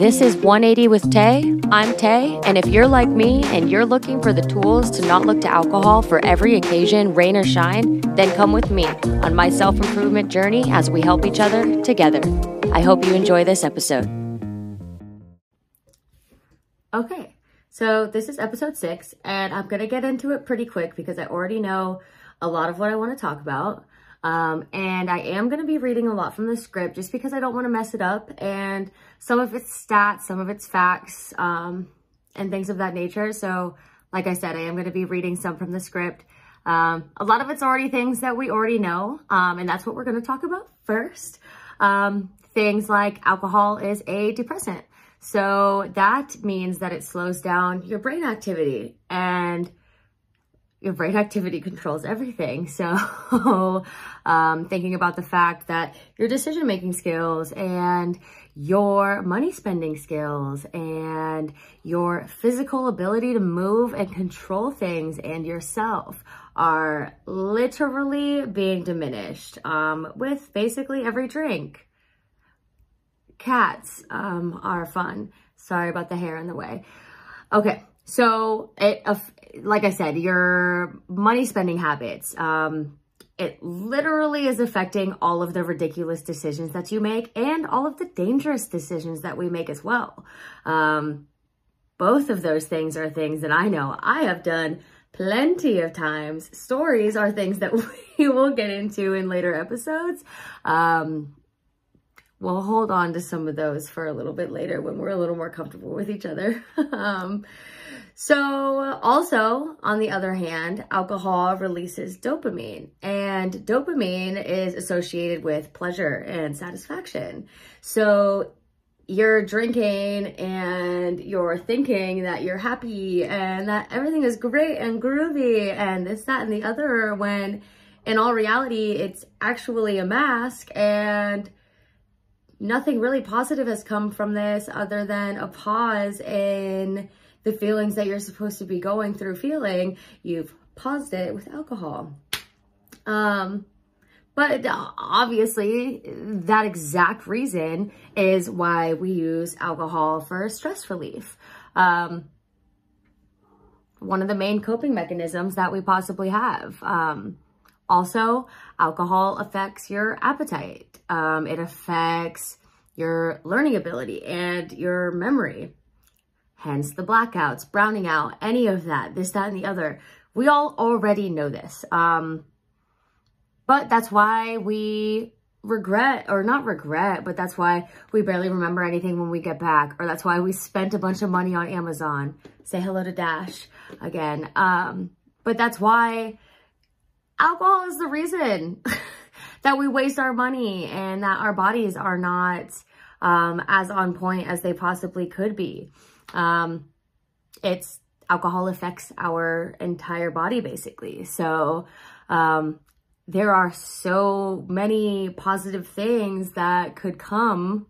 This is 180 with Tay. I'm Tay, and if you're like me and you're looking for the tools to not look to alcohol for every occasion, rain or shine, then come with me on my self improvement journey as we help each other together. I hope you enjoy this episode. Okay, so this is episode six, and I'm gonna get into it pretty quick because I already know a lot of what I wanna talk about. Um, and I am going to be reading a lot from the script just because I don't want to mess it up. And some of it's stats, some of it's facts, um, and things of that nature. So like I said, I am going to be reading some from the script. Um, a lot of it's already things that we already know. Um, and that's what we're going to talk about first. Um, things like alcohol is a depressant. So that means that it slows down your brain activity and your brain activity controls everything. So um, thinking about the fact that your decision-making skills and your money spending skills and your physical ability to move and control things and yourself are literally being diminished um, with basically every drink. Cats um, are fun. Sorry about the hair in the way. Okay, so it, like I said, your money spending habits, um, it literally is affecting all of the ridiculous decisions that you make and all of the dangerous decisions that we make as well. Um, both of those things are things that I know I have done plenty of times. Stories are things that we will get into in later episodes. Um, we'll hold on to some of those for a little bit later when we're a little more comfortable with each other. um, so also, on the other hand, alcohol releases dopamine and dopamine is associated with pleasure and satisfaction. So you're drinking and you're thinking that you're happy and that everything is great and groovy and this, that, and the other when in all reality, it's actually a mask and nothing really positive has come from this other than a pause in the feelings that you're supposed to be going through feeling, you've paused it with alcohol. Um, but obviously, that exact reason is why we use alcohol for stress relief. Um, one of the main coping mechanisms that we possibly have. Um, also, alcohol affects your appetite. Um, it affects your learning ability and your memory hence the blackouts, browning out, any of that, this, that, and the other. We all already know this. Um, but that's why we regret, or not regret, but that's why we barely remember anything when we get back, or that's why we spent a bunch of money on Amazon. Say hello to Dash again. Um, but that's why alcohol is the reason that we waste our money and that our bodies are not um, as on point as they possibly could be. Um, it's alcohol affects our entire body basically. So um, there are so many positive things that could come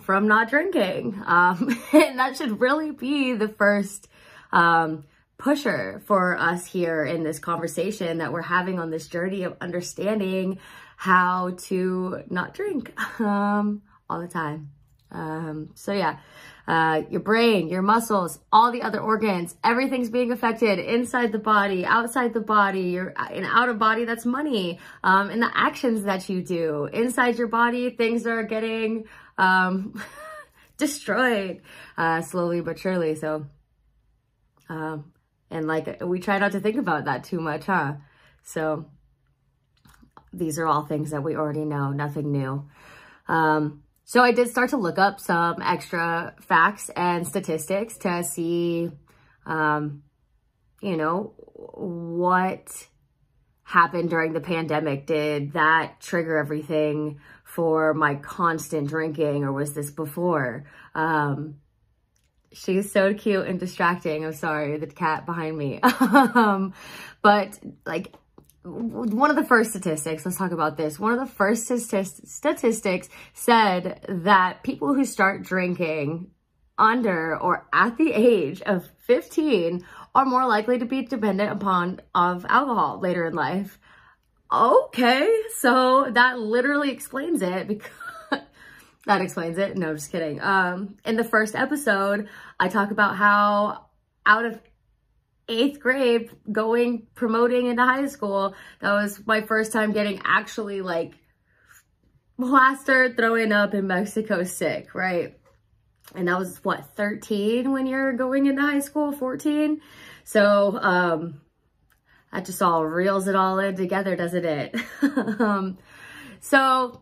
from not drinking. Um, and that should really be the first um, pusher for us here in this conversation that we're having on this journey of understanding how to not drink um, all the time. Um, so yeah, uh, your brain, your muscles, all the other organs, everything's being affected inside the body, outside the body, your in out of body, that's money. Um, and the actions that you do inside your body, things are getting, um, destroyed, uh, slowly but surely. So, um, and like, we try not to think about that too much, huh? So these are all things that we already know, nothing new. Um, so I did start to look up some extra facts and statistics to see, um, you know, what happened during the pandemic. Did that trigger everything for my constant drinking or was this before? Um, she's so cute and distracting. I'm sorry, the cat behind me. um, but like one of the first statistics, let's talk about this. One of the first statistics said that people who start drinking under or at the age of 15 are more likely to be dependent upon of alcohol later in life. Okay, so that literally explains it because that explains it. No, just kidding. Um, in the first episode, I talk about how out of eighth grade going promoting into high school, that was my first time getting actually like plastered throwing up in Mexico sick, right? And that was what, 13 when you're going into high school, 14? So, um, that just all reels it all in together, doesn't it? um, so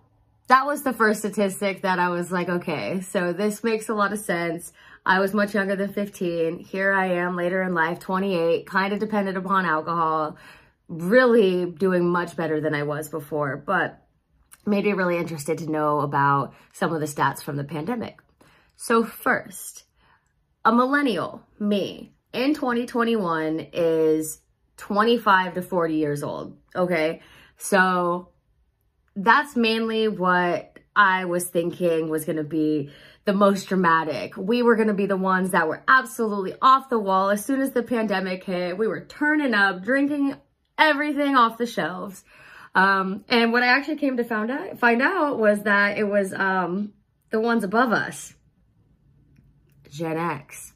that was the first statistic that I was like, okay, so this makes a lot of sense. I was much younger than 15. Here I am later in life, 28, kind of dependent upon alcohol, really doing much better than I was before, but made me really interested to know about some of the stats from the pandemic. So first, a millennial, me, in 2021 is 25 to 40 years old, okay? So that's mainly what I was thinking was going to be the most dramatic. We were going to be the ones that were absolutely off the wall as soon as the pandemic hit. We were turning up, drinking everything off the shelves. Um, and what I actually came to find out, find out was that it was um, the ones above us, Gen X,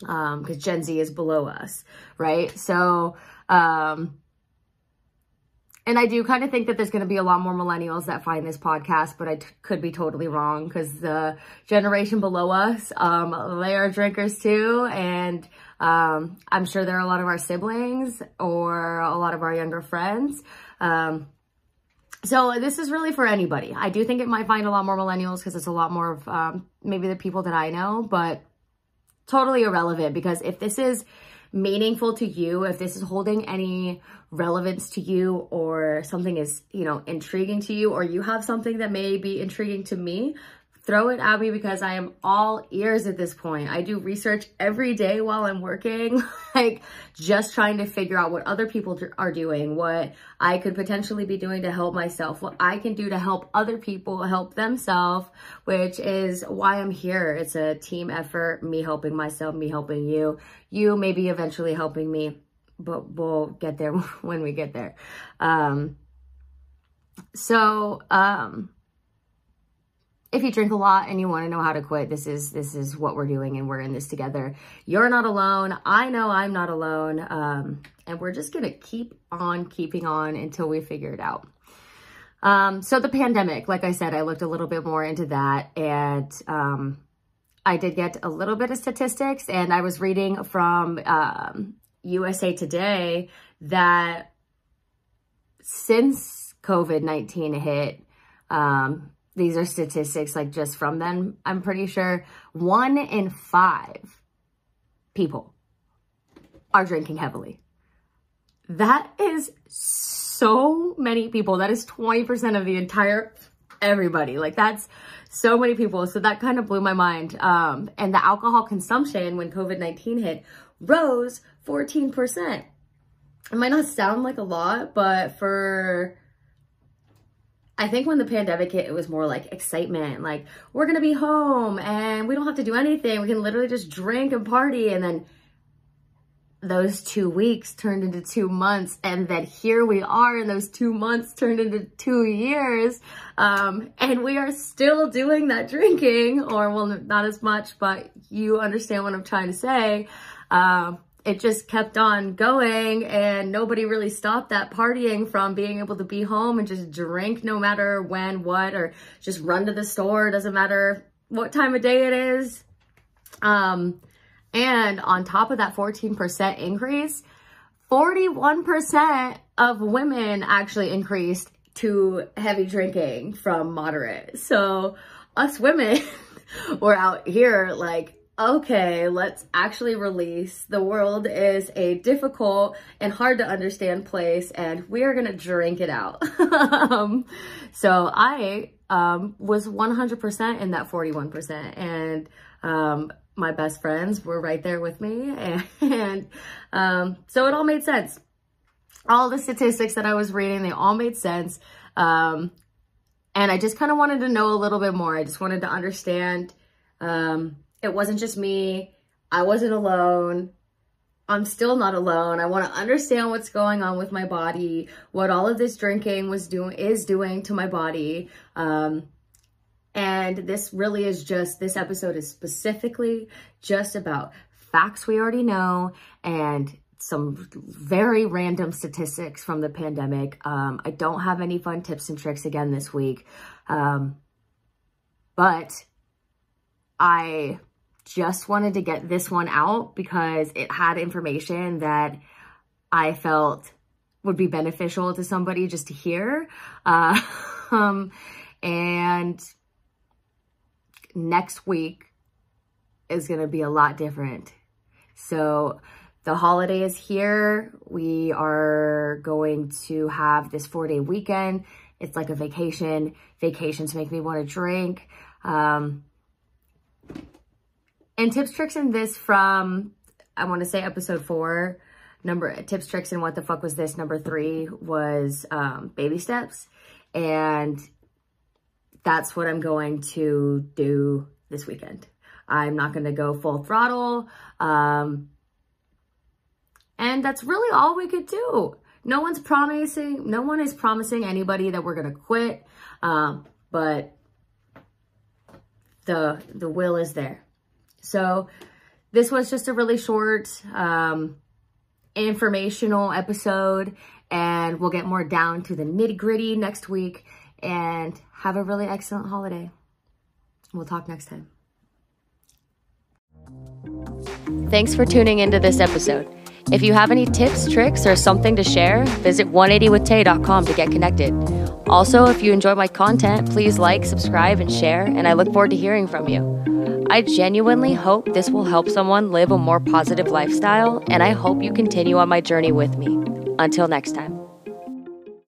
because um, Gen Z is below us, right? So, um, and I do kind of think that there's going to be a lot more millennials that find this podcast, but I could be totally wrong because the generation below us, um, they are drinkers too. And um, I'm sure there are a lot of our siblings or a lot of our younger friends. Um, so this is really for anybody. I do think it might find a lot more millennials because it's a lot more of um, maybe the people that I know, but totally irrelevant because if this is meaningful to you, if this is holding any relevance to you or something is, you know, intriguing to you or you have something that may be intriguing to me, throw it at me because I am all ears at this point. I do research every day while I'm working, like just trying to figure out what other people are doing, what I could potentially be doing to help myself, what I can do to help other people help themselves, which is why I'm here. It's a team effort, me helping myself, me helping you, you maybe eventually helping me, but we'll get there when we get there. Um, so, um, if you drink a lot and you want to know how to quit, this is this is what we're doing and we're in this together. You're not alone. I know I'm not alone. Um, and we're just going to keep on keeping on until we figure it out. Um, so the pandemic, like I said, I looked a little bit more into that and um, I did get a little bit of statistics and I was reading from um, USA Today that since COVID-19 hit, um, these are statistics like just from them, I'm pretty sure one in five people are drinking heavily. That is so many people. That is 20% of the entire everybody. Like that's so many people. So that kind of blew my mind. Um, and the alcohol consumption when COVID-19 hit rose 14%. It might not sound like a lot, but for I think when the pandemic hit, it was more like excitement. Like, we're going to be home and we don't have to do anything. We can literally just drink and party. And then those two weeks turned into two months. And then here we are and those two months turned into two years. Um, and we are still doing that drinking or well, not as much, but you understand what I'm trying to say. Um, it just kept on going and nobody really stopped that partying from being able to be home and just drink no matter when, what, or just run to the store. Doesn't matter what time of day it is. Um, and on top of that 14% increase, 41% of women actually increased to heavy drinking from moderate. So us women were out here like okay, let's actually release. The world is a difficult and hard to understand place and we are going to drink it out. um, so I um, was 100% in that 41% and um, my best friends were right there with me and, and um, so it all made sense. All the statistics that I was reading, they all made sense. Um, and I just kind of wanted to know a little bit more. I just wanted to understand um, it wasn't just me. I wasn't alone. I'm still not alone. I want to understand what's going on with my body, what all of this drinking was doing is doing to my body. Um, And this really is just, this episode is specifically just about facts we already know and some very random statistics from the pandemic. Um, I don't have any fun tips and tricks again this week. Um, but I just wanted to get this one out because it had information that I felt would be beneficial to somebody just to hear. Uh, um, and next week is going to be a lot different. So the holiday is here. We are going to have this four day weekend. It's like a vacation. Vacations make me want to drink. Um, and tips, tricks, and this from, I want to say episode four, number tips, tricks, and what the fuck was this? Number three was um, baby steps. And that's what I'm going to do this weekend. I'm not going to go full throttle. Um, and that's really all we could do. No one's promising, no one is promising anybody that we're going to quit. Um, but the, the will is there. So this was just a really short, um, informational episode and we'll get more down to the nitty gritty next week and have a really excellent holiday. We'll talk next time. Thanks for tuning into this episode. If you have any tips, tricks, or something to share, visit 180withtay.com to get connected. Also, if you enjoy my content, please like, subscribe, and share, and I look forward to hearing from you. I genuinely hope this will help someone live a more positive lifestyle, and I hope you continue on my journey with me. Until next time.